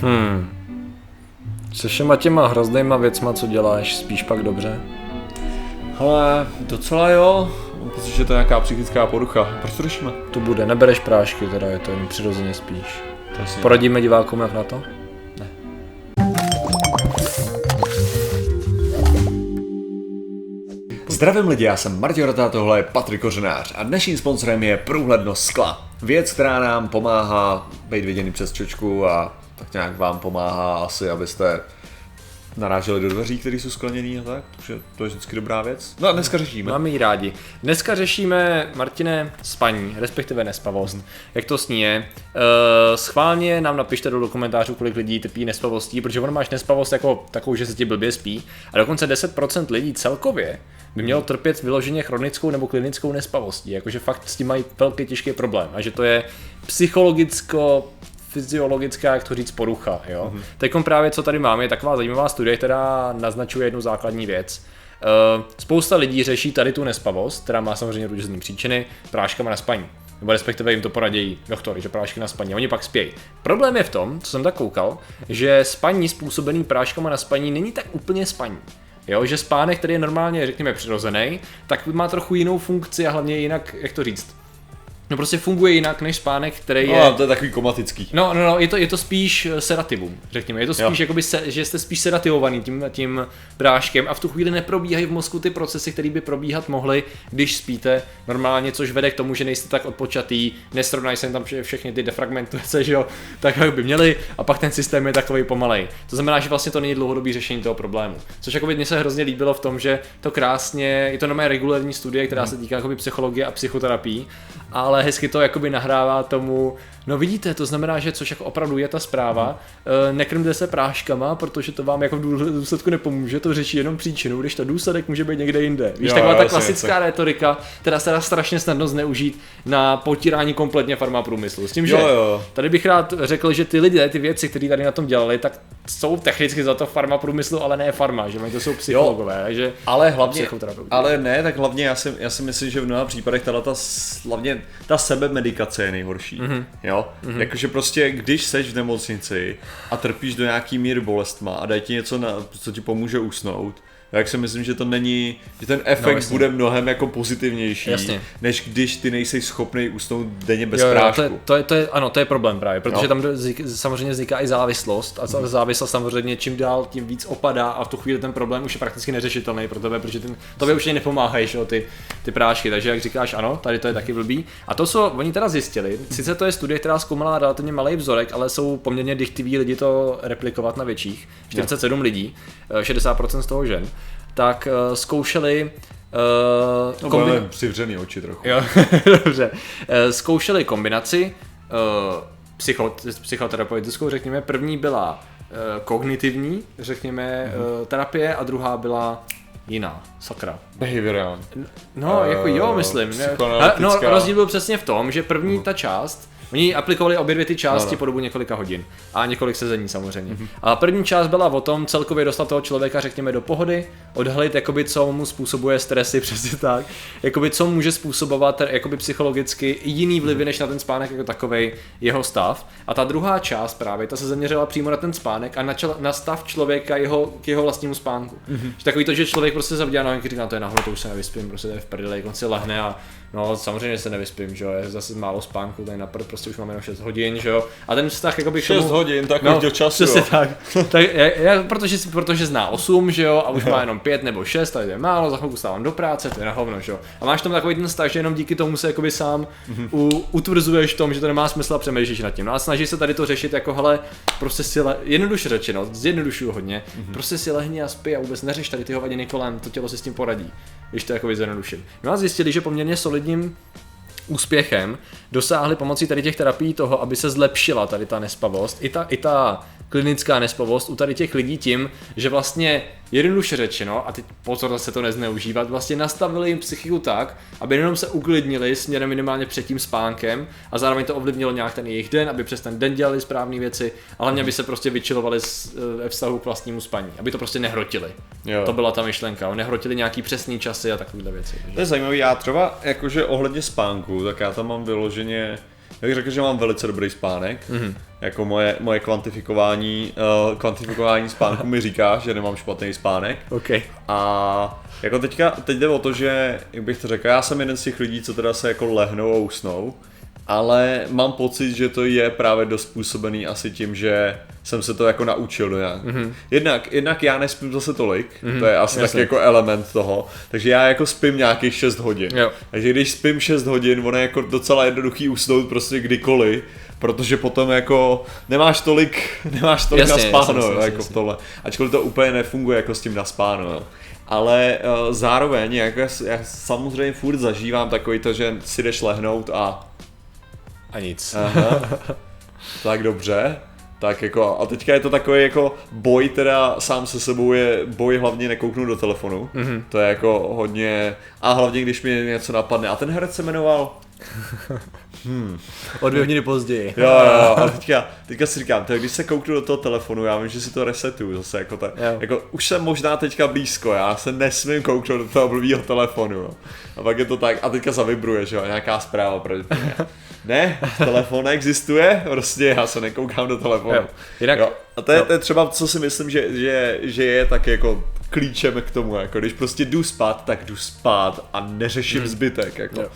Hmm. Se všema těma hroznýma věcma, co děláš, spíš pak dobře? Ale docela jo, mám pocit, že to je nějaká psychická porucha. Proč to řešíme? Tu bude, nebereš prášky, teda je to jen přirozeně spíš. To jasně. Poradíme divákům jak na to? Zdravím lidi, já jsem Martin Rota, tohle je Patrik Kořenář a dnešním sponsorem je Průhlednost skla. Věc, která nám pomáhá být viděný přes čočku a tak nějak vám pomáhá asi, abyste naráželi do dveří, které jsou skleněný a tak, takže to je vždycky dobrá věc. No a dneska řešíme. Máme ji rádi. Dneska řešíme, Martine, spaní, respektive nespavost. Jak to s ní je? Uh, schválně nám napište do komentářů, kolik lidí trpí nespavostí, protože ono máš nespavost jako takovou, že se ti blbě spí. A dokonce 10% lidí celkově by mělo trpět vyloženě chronickou nebo klinickou nespavostí. Jakože fakt s tím mají velký těžký problém. A že to je psychologicko fyziologická, jak to říct, porucha. Jo? Mm-hmm. Teď právě, co tady máme, je taková zajímavá studie, která naznačuje jednu základní věc. Uh, spousta lidí řeší tady tu nespavost, která má samozřejmě různé příčiny, práškama na spaní. Nebo respektive jim to poradějí doktory, že prášky na spaní. Oni pak spějí. Problém je v tom, co jsem tak koukal, že spaní způsobený práškama na spaní není tak úplně spaní. Jo, že spánek, který je normálně, řekněme, přirozený, tak má trochu jinou funkci a hlavně jinak, jak to říct, No prostě funguje jinak než spánek, který je... No, to je takový komatický. No, no, no, je to, je to spíš eh, sedativum, řekněme. Je to spíš, jakoby se, že jste spíš sedativovaný tím, tím bráškem a v tu chvíli neprobíhají v mozku ty procesy, které by probíhat mohly, když spíte normálně, což vede k tomu, že nejste tak odpočatý, nesrovnají se tam všechny ty defragmentace, že jo, tak jak by měli a pak ten systém je takový pomalej. To znamená, že vlastně to není dlouhodobý řešení toho problému. Což jako mně se hrozně líbilo v tom, že to krásně, je to normálně regulární studie, která se týká jakoby psychologie a psychoterapii, ale ale hezky to jakoby nahrává tomu, no vidíte, to znamená, že což jako opravdu je ta zpráva, mm. nekrmte se práškama, protože to vám jako v důsledku nepomůže, to řeší jenom příčinu, když to důsledek může být někde jinde. Víš, jo, taková jo, ta klasická jasně. retorika, která se dá strašně snadno zneužít na potírání kompletně farmaprůmyslu. S tím, že jo, jo. tady bych rád řekl, že ty lidé, ty věci, které tady na tom dělali, tak jsou technicky za to farmaprůmyslu, ale ne farma, že to jsou psychologové, takže ale hlavně, ale ne, tak hlavně já si, já si myslím, že v mnoha případech ta, hlavně ta sebemedikace je nejhorší. Mm-hmm. Jo? Mm-hmm. Jakože prostě, když seš v nemocnici a trpíš do nějaký míry bolestma a dají ti něco, na, co ti pomůže usnout, tak si myslím, že to není, že ten efekt no, bude mnohem jako pozitivnější, jasně. než když ty nejsi schopný usnout denně bez jo, jo, prášku. To je, to, je, to je, ano, to je problém právě, protože jo. tam samozřejmě vzniká i závislost a hmm. závislost samozřejmě čím dál tím víc opadá a v tu chvíli ten problém už je prakticky neřešitelný pro tebe, protože ten, tobě už nepomáhají že, ty, ty prášky, takže jak říkáš, ano, tady to je taky blbý. A to, co oni teda zjistili, sice to je studie, která zkoumala relativně malý vzorek, ale jsou poměrně dychtiví lidi to replikovat na větších, 47 jo. lidí, 60% z toho žen tak uh, zkoušeli Uh, no, kombi- přivřený oči trochu. Jo, dobře. Uh, zkoušeli kombinaci uh, psycho, psychoterapeutickou, řekněme. První byla uh, kognitivní, řekněme, mm-hmm. uh, terapie a druhá byla jiná, sakra. Behaviorální. No, uh, jako jo, myslím. No, rozdíl byl přesně v tom, že první uh-huh. ta část Oni aplikovali obě dvě ty části no, no. po dobu několika hodin a několik sezení samozřejmě. Mm-hmm. A první část byla o tom celkově dostat toho člověka, řekněme, do pohody, odhalit, jakoby, co mu způsobuje stresy, přesně tak, jakoby, co může způsobovat jakoby, psychologicky jiný vlivy než na ten spánek jako takový jeho stav. A ta druhá část právě, ta se zaměřila přímo na ten spánek a na, čel, na stav člověka jeho, k jeho vlastnímu spánku. Mm-hmm. Že takový to, že člověk prostě zavdělá na říká, to je nahoru, to už se nevyspím, prostě to je v prdeli, on si lehne a No, samozřejmě se nevyspím, že jo, je zase málo spánku, tady na prostě už máme jenom 6 hodin, že jo. A ten vztah jako by 6 tomu, hodin, tak no, do času, jo. tak. tak já, já, protože, protože zná 8, že jo, a už má jenom 5 nebo 6, tak je málo, za chvilku stávám do práce, to je na hovno, že jo. A máš tam takový ten vztah, že jenom díky tomu se jakoby sám mm-hmm. u, utvrzuješ v tom, že to nemá smysl a přemýšlíš nad tím. No a snaží se tady to řešit jako, hele, prostě si le, jednoduše řečeno, zjednodušuju hodně, mm-hmm. prostě si lehni a spí a vůbec neřeš tady ty hovadiny kolem, to tělo si s tím poradí, když to jako zjednoduším. No a zjistili, že poměrně solidním úspěchem dosáhli pomocí tady těch terapií toho, aby se zlepšila tady ta nespavost, i ta, i ta klinická nespavost u tady těch lidí tím, že vlastně jednoduše řečeno, a teď pozor se to nezneužívat, vlastně nastavili jim psychiku tak, aby jenom se uklidnili směrem minimálně před tím spánkem a zároveň to ovlivnilo nějak ten jejich den, aby přes ten den dělali správné věci, ale hlavně aby se prostě vyčilovali eh, ve vztahu k vlastnímu spaní, aby to prostě nehrotili. Jo. To byla ta myšlenka, nehrotili nějaký přesný časy a takovéhle věci. To je zajímavý, já třeba jakože ohledně spánku, tak já tam mám vyloženě Já bych řekl, že mám velice dobrý spánek. Mm-hmm. Jako moje, moje kvantifikování, uh, kvantifikování spánku mi říká, že nemám špatný spánek. Okay. A jako teďka, teď jde o to, že, jak bych to řekl, já jsem jeden z těch lidí, co teda se jako lehnou a usnou ale mám pocit, že to je právě dost způsobený asi tím, že jsem se to jako naučil nějak. Mm-hmm. Jednak, jednak já nespím zase tolik, mm-hmm. to je asi taky jako element toho, takže já jako spím nějakých 6 hodin. Jo. Takže když spím 6 hodin, ono je jako docela jednoduchý usnout prostě kdykoliv, protože potom jako nemáš tolik, nemáš tolik jasně, na spáno, jasně, jasně, jako jasně. v tohle. Ačkoliv to úplně nefunguje jako s tím na spáno. Jo. Ale uh, zároveň, jako já, já samozřejmě furt zažívám takový to, že si jdeš lehnout a a nic. Aha. tak dobře. Tak jako, a teďka je to takový jako boj teda sám se sebou je boj hlavně nekouknout do telefonu. Mm-hmm. To je jako hodně, a hlavně když mi něco napadne. A ten herec se jmenoval Hmm. O dvě hodiny později. Jo, jo, a teďka, teďka si říkám, tak když se kouknu do toho telefonu, já vím, že si to resetuju zase, jako, ta, jako už jsem možná teďka blízko, já se nesmím kouknout do toho blbýho telefonu, jo. A pak je to tak, a teďka zavibruje, že jo, nějaká zpráva, pravděpodobně. ne, telefon neexistuje, prostě já se nekoukám do telefonu. Jo. Jinak, jo. A to je, to je třeba, co si myslím, že, že, že je tak jako klíčem k tomu, jako když prostě jdu spát, tak jdu spát a neřeším hmm. zbytek, jako. Jo.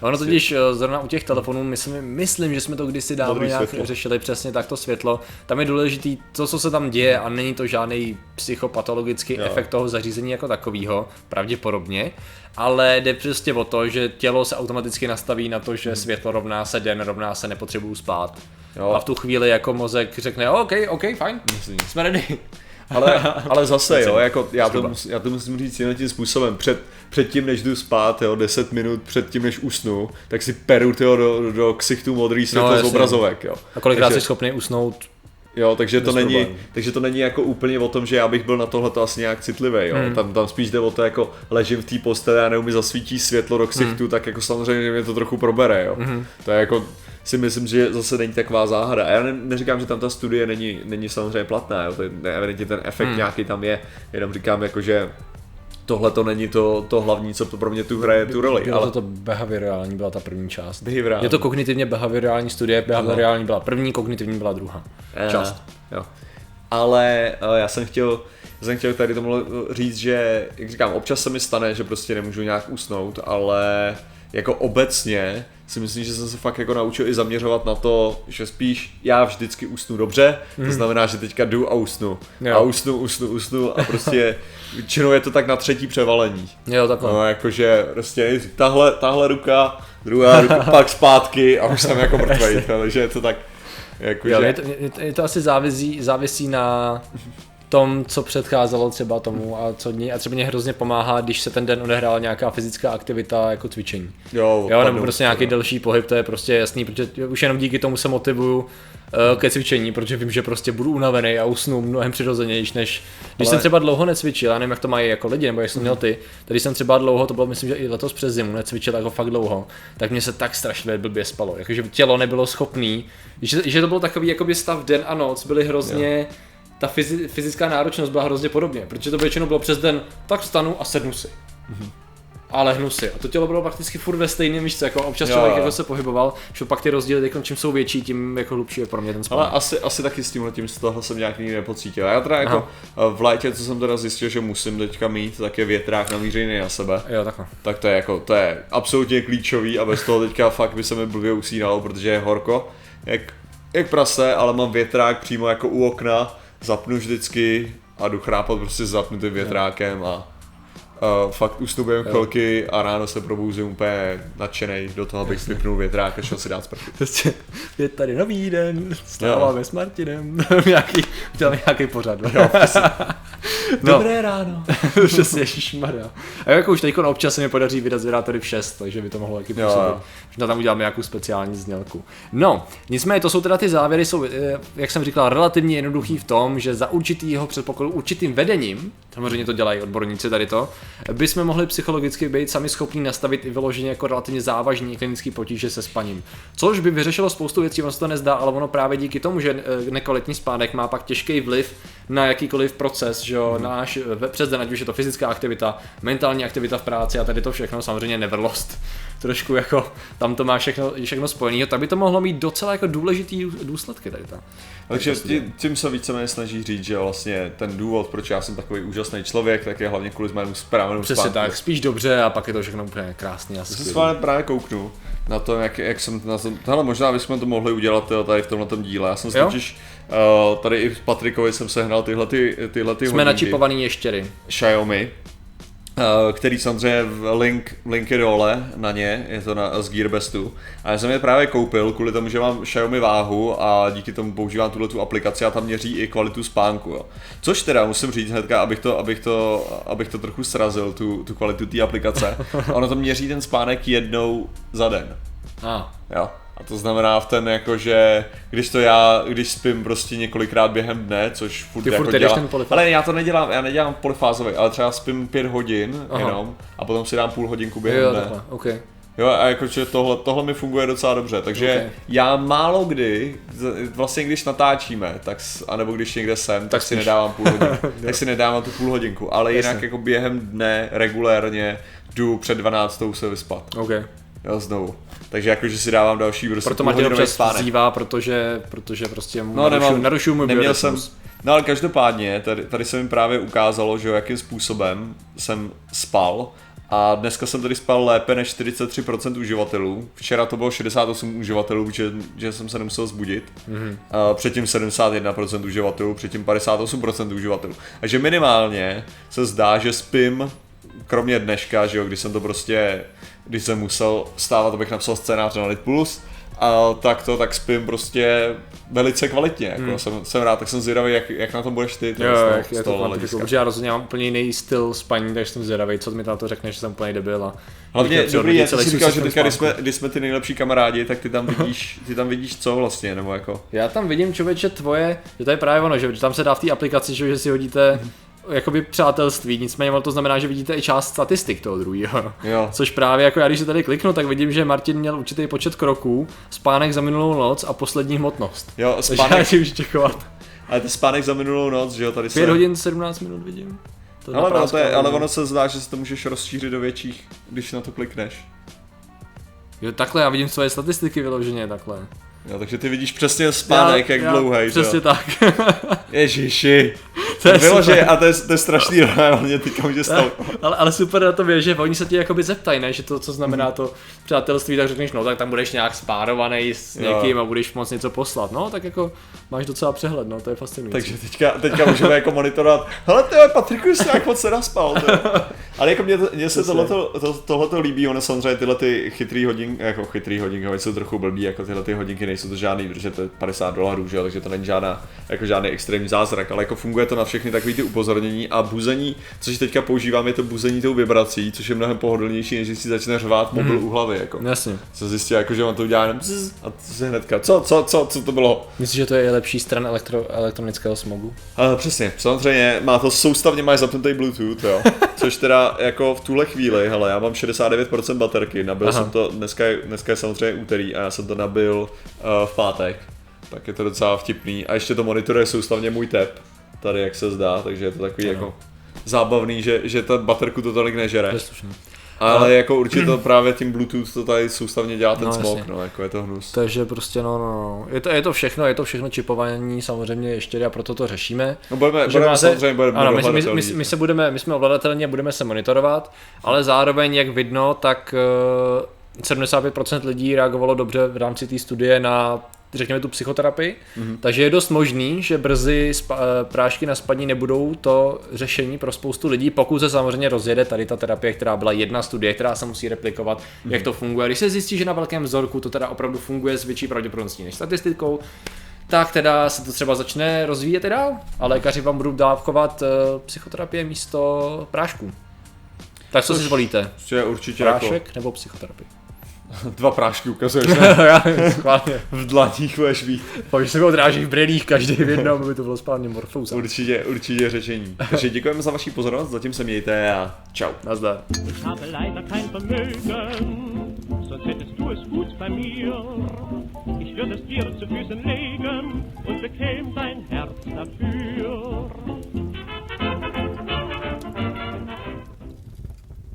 Ono totiž eh, zrovna u těch telefonů, myslím, myslím, že jsme to kdysi dávno nějak světlo. řešili přesně takto světlo. Tam je důležitý to, co se tam děje a není to žádný psychopatologický jo. efekt toho zařízení jako takového, pravděpodobně, ale jde prostě o to, že tělo se automaticky nastaví na to, že hmm. světlo rovná se den, rovná se nepotřebuju spát. Jo. A v tu chvíli jako mozek řekne, OK, OK, fajn, Myslím. jsme ready. Ale, ale zase, jo, jako já to, mus, já to musím říct jiným tím způsobem. Před, předtím, než jdu spát, jo, 10 minut předtím, než usnu, tak si peru tyho, do, do ksichtu modrý světlo no, z obrazovek. Jo. A kolikrát jsi schopný usnout Jo, takže to, není, takže to není jako úplně o tom, že já bych byl na tohle asi nějak citlivý, jo. Hmm. Tam, tam spíš jde o to, jako ležím v té posteli a neumí zasvítí světlo do ksichtu, hmm. tak jako samozřejmě mě to trochu probere, jo. Hmm. To je jako, si myslím, že zase není taková záhada. A já ne, neříkám, že tam ta studie není, není samozřejmě platná, jo. To je, evidentně ten efekt hmm. nějaký tam je, jenom říkám jako, že tohle to není to, to hlavní, co pro mě tu hraje tu roli. Bylo ale... to, to behaviorální, byla ta první část. Behaviorální. Je to kognitivně behaviorální studie, behaviorální byla první, kognitivní byla druhá eh, část. Jo. Ale uh, já jsem chtěl, já jsem chtěl tady tomu říct, že, jak říkám, občas se mi stane, že prostě nemůžu nějak usnout, ale jako obecně si myslím, že jsem se fakt jako naučil i zaměřovat na to, že spíš já vždycky usnu dobře, mm. to mhm. znamená, že teďka jdu a usnu. Jo. A usnu, usnu, usnu a prostě většinou je to tak na třetí převalení. Jo, takhle. No, jakože prostě tahle, tahle ruka, druhá ruka, pak zpátky a už jsem jako mrtvej, takže je to tak, jakože... Jo, je, to, je, to, je to asi závisí, závisí na tom, co předcházelo třeba tomu a co mě, a třeba mě hrozně pomáhá, když se ten den odehrála nějaká fyzická aktivita jako cvičení. Jo, jo nebo prostě nějaký jo. delší pohyb, to je prostě jasný, protože už jenom díky tomu se motivuju uh, ke cvičení, protože vím, že prostě budu unavený a usnu mnohem přirozenější, než když Ale... jsem třeba dlouho necvičil, já nevím, jak to mají jako lidi, nebo jak jsem měl ty, tady jsem třeba dlouho, to bylo myslím, že i letos přes zimu, necvičil jako fakt dlouho, tak mě se tak strašně blbě spalo, jakože tělo nebylo schopný, že, že to bylo takový jakoby stav den a noc, byly hrozně jo ta fyzi- fyzická náročnost byla hrozně podobně, protože to většinou bylo přes den, tak vstanu a sednu si. Mm-hmm. A lehnu si. A to tělo bylo prakticky furt ve stejném místě, jako občas jo, člověk jako se pohyboval, že pak ty rozdíly, jako čím jsou větší, tím jako hlubší je pro mě ten spánek. Ale asi, asi taky s tímhle tím z toho jsem nějak nikdy nepocítil. Já teda jako Aha. v létě, co jsem teda zjistil, že musím teďka mít, tak je větrák namířený na sebe. Jo, takhle. Tak to je jako, to je absolutně klíčový a bez toho teďka fakt by se mi blbě usínalo, protože je horko. Jak, jak prase, ale mám větrák přímo jako u okna, zapnu vždycky a jdu chrápat prostě zapnutým větrákem a Uh, fakt usnu během chvilky a ráno se probouzím úplně nadšený do toho, abych vypnul větrák a šel si dát sprchu. Prostě je tady nový den, stáváme s Martinem, nějaký, děláme nějaký pořad. Jo, no. Dobré ráno. Přesně, ježišmarja. A jako už teď občas se mi podaří vydat zvědátory v 6, takže by to mohlo taky působit. Možná tam uděláme nějakou speciální znělku. No, nicméně to jsou teda ty závěry, jsou, eh, jak jsem říkal, relativně jednoduchý v tom, že za určitýho předpokladu, určitým vedením, samozřejmě to dělají odborníci tady to, bychom mohli psychologicky být sami schopni nastavit i vyloženě jako relativně závažný klinický potíže se spaním. Což by vyřešilo spoustu věcí, ono se to nezdá, ale ono právě díky tomu, že eh, nekvalitní spánek má pak těžký vliv na jakýkoliv proces, že jo, mm. náš přes den, ať už je to fyzická aktivita, mentální aktivita v práci a tady to všechno samozřejmě nevrlost trošku jako, tam to má všechno, všechno spojené, tak by to mohlo mít docela jako důležitý důsledky tady ta. Takže tím, tím se víceméně snaží říct, že vlastně ten důvod, proč já jsem takový úžasný člověk, tak je hlavně kvůli mému správnému Přesně spánku. tak, spíš dobře a pak je to všechno úplně krásně. Já se právě kouknu na to, jak, jak jsem na to, hele, možná bychom to mohli udělat tady v tomhle díle. Já jsem totiž uh, tady i Patrikovi jsem sehnal tyhle, ty, tyhle ty Jsme hodinky. načipovaný ještěry. Xiaomi. Uh, který samozřejmě link, link je dole na ně, je to na, z Gearbestu. A já jsem je právě koupil kvůli tomu, že mám Xiaomi váhu a díky tomu používám tuhle tu aplikaci a tam měří i kvalitu spánku. Jo. Což teda musím říct hnedka, abych to, abych to, abych to trochu srazil, tu, tu kvalitu té aplikace. ono to měří ten spánek jednou za den. Ah. Jo. A to znamená v ten jako, že když to já, když spím prostě několikrát během dne, což furt, Ty jako furt dělám, ten ale já to nedělám, já nedělám polifázový, ale třeba spím pět hodin Aha. jenom a potom si dám půl hodinku během jo, dne. Takhle. Okay. Jo, a jakože tohle, tohle mi funguje docela dobře, takže okay. já málo kdy, vlastně když natáčíme, tak, anebo když někde jsem, tak, tak si nedávám půl hodinku, tak si nedávám tu půl hodinku, ale Jasně. jinak jako během dne regulérně jdu před 12. se vyspat. Okay. Jo, znovu. Takže jakože si dávám další prostě Proto Matěj občas zívá, protože, protože prostě mu no, narušu, narušu můj neměl jsem, No ale každopádně, tady, tady se mi právě ukázalo, že jakým způsobem jsem spal a dneska jsem tady spal lépe než 43% uživatelů. Včera to bylo 68 uživatelů, že, že jsem se nemusel zbudit. Mm-hmm. A předtím 71% uživatelů, předtím 58% uživatelů. A že minimálně se zdá, že spím, kromě dneška, že jo, kdy jsem to prostě když jsem musel vstávat, abych napsal scénář na Lit Plus, a tak to tak spím prostě velice kvalitně. Jako hmm. jsem, jsem rád, tak jsem zvědavý, jak, jak na tom budeš ty. Jo, toho, jak, je to protože já rozhodně mám úplně jiný styl spaní, takže jsem zvědavý, co mi na to řekneš, že jsem úplně debil. A Hlavně dobrý je, jsi říkal, že teďka, když jsme, když jsme ty nejlepší kamarádi, tak ty tam vidíš, ty tam vidíš co vlastně, nebo jako? Já tam vidím člověče tvoje, že to je právě ono, že tam se dá v té aplikaci, že si hodíte hmm jakoby přátelství, nicméně to znamená, že vidíte i část statistik toho druhého. Jo. Což právě jako já když se tady kliknu, tak vidím, že Martin měl určitý počet kroků, spánek za minulou noc a poslední hmotnost. Jo, spánek. Takže děkovat. Ale to spánek za minulou noc, že jo, tady se... 5 hodin 17 minut vidím. To ale, no, to je, ale ono se zdá, že se to můžeš rozšířit do větších, když na to klikneš. Jo, takhle, já vidím svoje statistiky vyloženě takhle. Jo, takže ty vidíš přesně spánek, já, jak dlouhý. Přesně jo. tak. Ježiši. To je Vyloži, a to je, to je strašný reálně teďka může stát. Ale, ale, super na tom je, že oni se ti jakoby zeptají, ne? že to, co znamená to přátelství, tak řekneš, no tak tam budeš nějak spárovaný s někým jo. a budeš moc něco poslat. No, tak jako máš docela přehled, no, to je fascinující. Takže teďka, teďka můžeme jako monitorovat, hele ty Patriku, jsi nějak moc se naspal. Ale jako mě, mě se tohleto, to, tohleto líbí, ono samozřejmě tyhle ty chytrý hodinky, jako chytrý hodinky, jsou trochu blbý, jako tyhle ty hodinky nejsou to žádný, protože to je 50 dolarů, že? takže to není žádná, jako žádný extrémní zázrak, ale jako funguje to na všechny takové ty upozornění a buzení, což teďka používám, je to buzení tou vibrací, což je mnohem pohodlnější, než když si začne řvát mobil mm. u hlavy. Jako. Jasně. Co zjistil, jako, že on to udělá jenom a se hnedka, co, co, co, co to bylo? Myslíš, že to je lepší stran elektro, elektronického smogu? Uh, přesně, samozřejmě, má to soustavně, máš zapnutý Bluetooth, jo. což teda jako v tuhle chvíli, hele, já mám 69% baterky, nabil Aha. jsem to, dneska je, dneska je samozřejmě úterý a já jsem to nabil uh, v pátek tak je to docela vtipný. A ještě to monitoruje soustavně můj tep, tady jak se zdá, takže je to takový no. jako zábavný, že, že ta baterku to tolik nežere. Ale, ale jako určitě to právě tím Bluetooth to tady soustavně dělá ten no, smog, no, jako je to hnus. Takže prostě no, no, no. Je to, je to všechno, je to všechno čipování samozřejmě ještě a proto to řešíme. No budeme, budeme máte, samozřejmě budeme ano, my, my, my, my, se budeme, my jsme ovladatelní a budeme se monitorovat, ale zároveň jak vidno, tak uh, 75% lidí reagovalo dobře v rámci té studie na řekněme tu psychoterapii, mm-hmm. takže je dost možný, že brzy spa- eh, prášky na spaní nebudou to řešení pro spoustu lidí, pokud se samozřejmě rozjede tady ta terapie, která byla jedna studie, která se musí replikovat, mm-hmm. jak to funguje. Když se zjistí, že na velkém vzorku to teda opravdu funguje s větší pravděpodobností než statistikou, tak teda se to třeba začne rozvíjet i dál a lékaři vám budou dávkovat uh, psychoterapie místo prášku. Tak co si zvolíte? Určitě Prášek jako... nebo psychoterapii? Dva prášky ukazuješ, ne? Já, schválně. v dlaních budeš mít. Pak se mi odráží v brýlích každý v jednom, aby to bylo správně morfouza. Určitě, určitě řečení. Takže děkujeme za vaši pozornost, zatím se mějte a čau. Nazdar. Ich würde es dir zu Füßen legen und bekäme dein Herz dafür.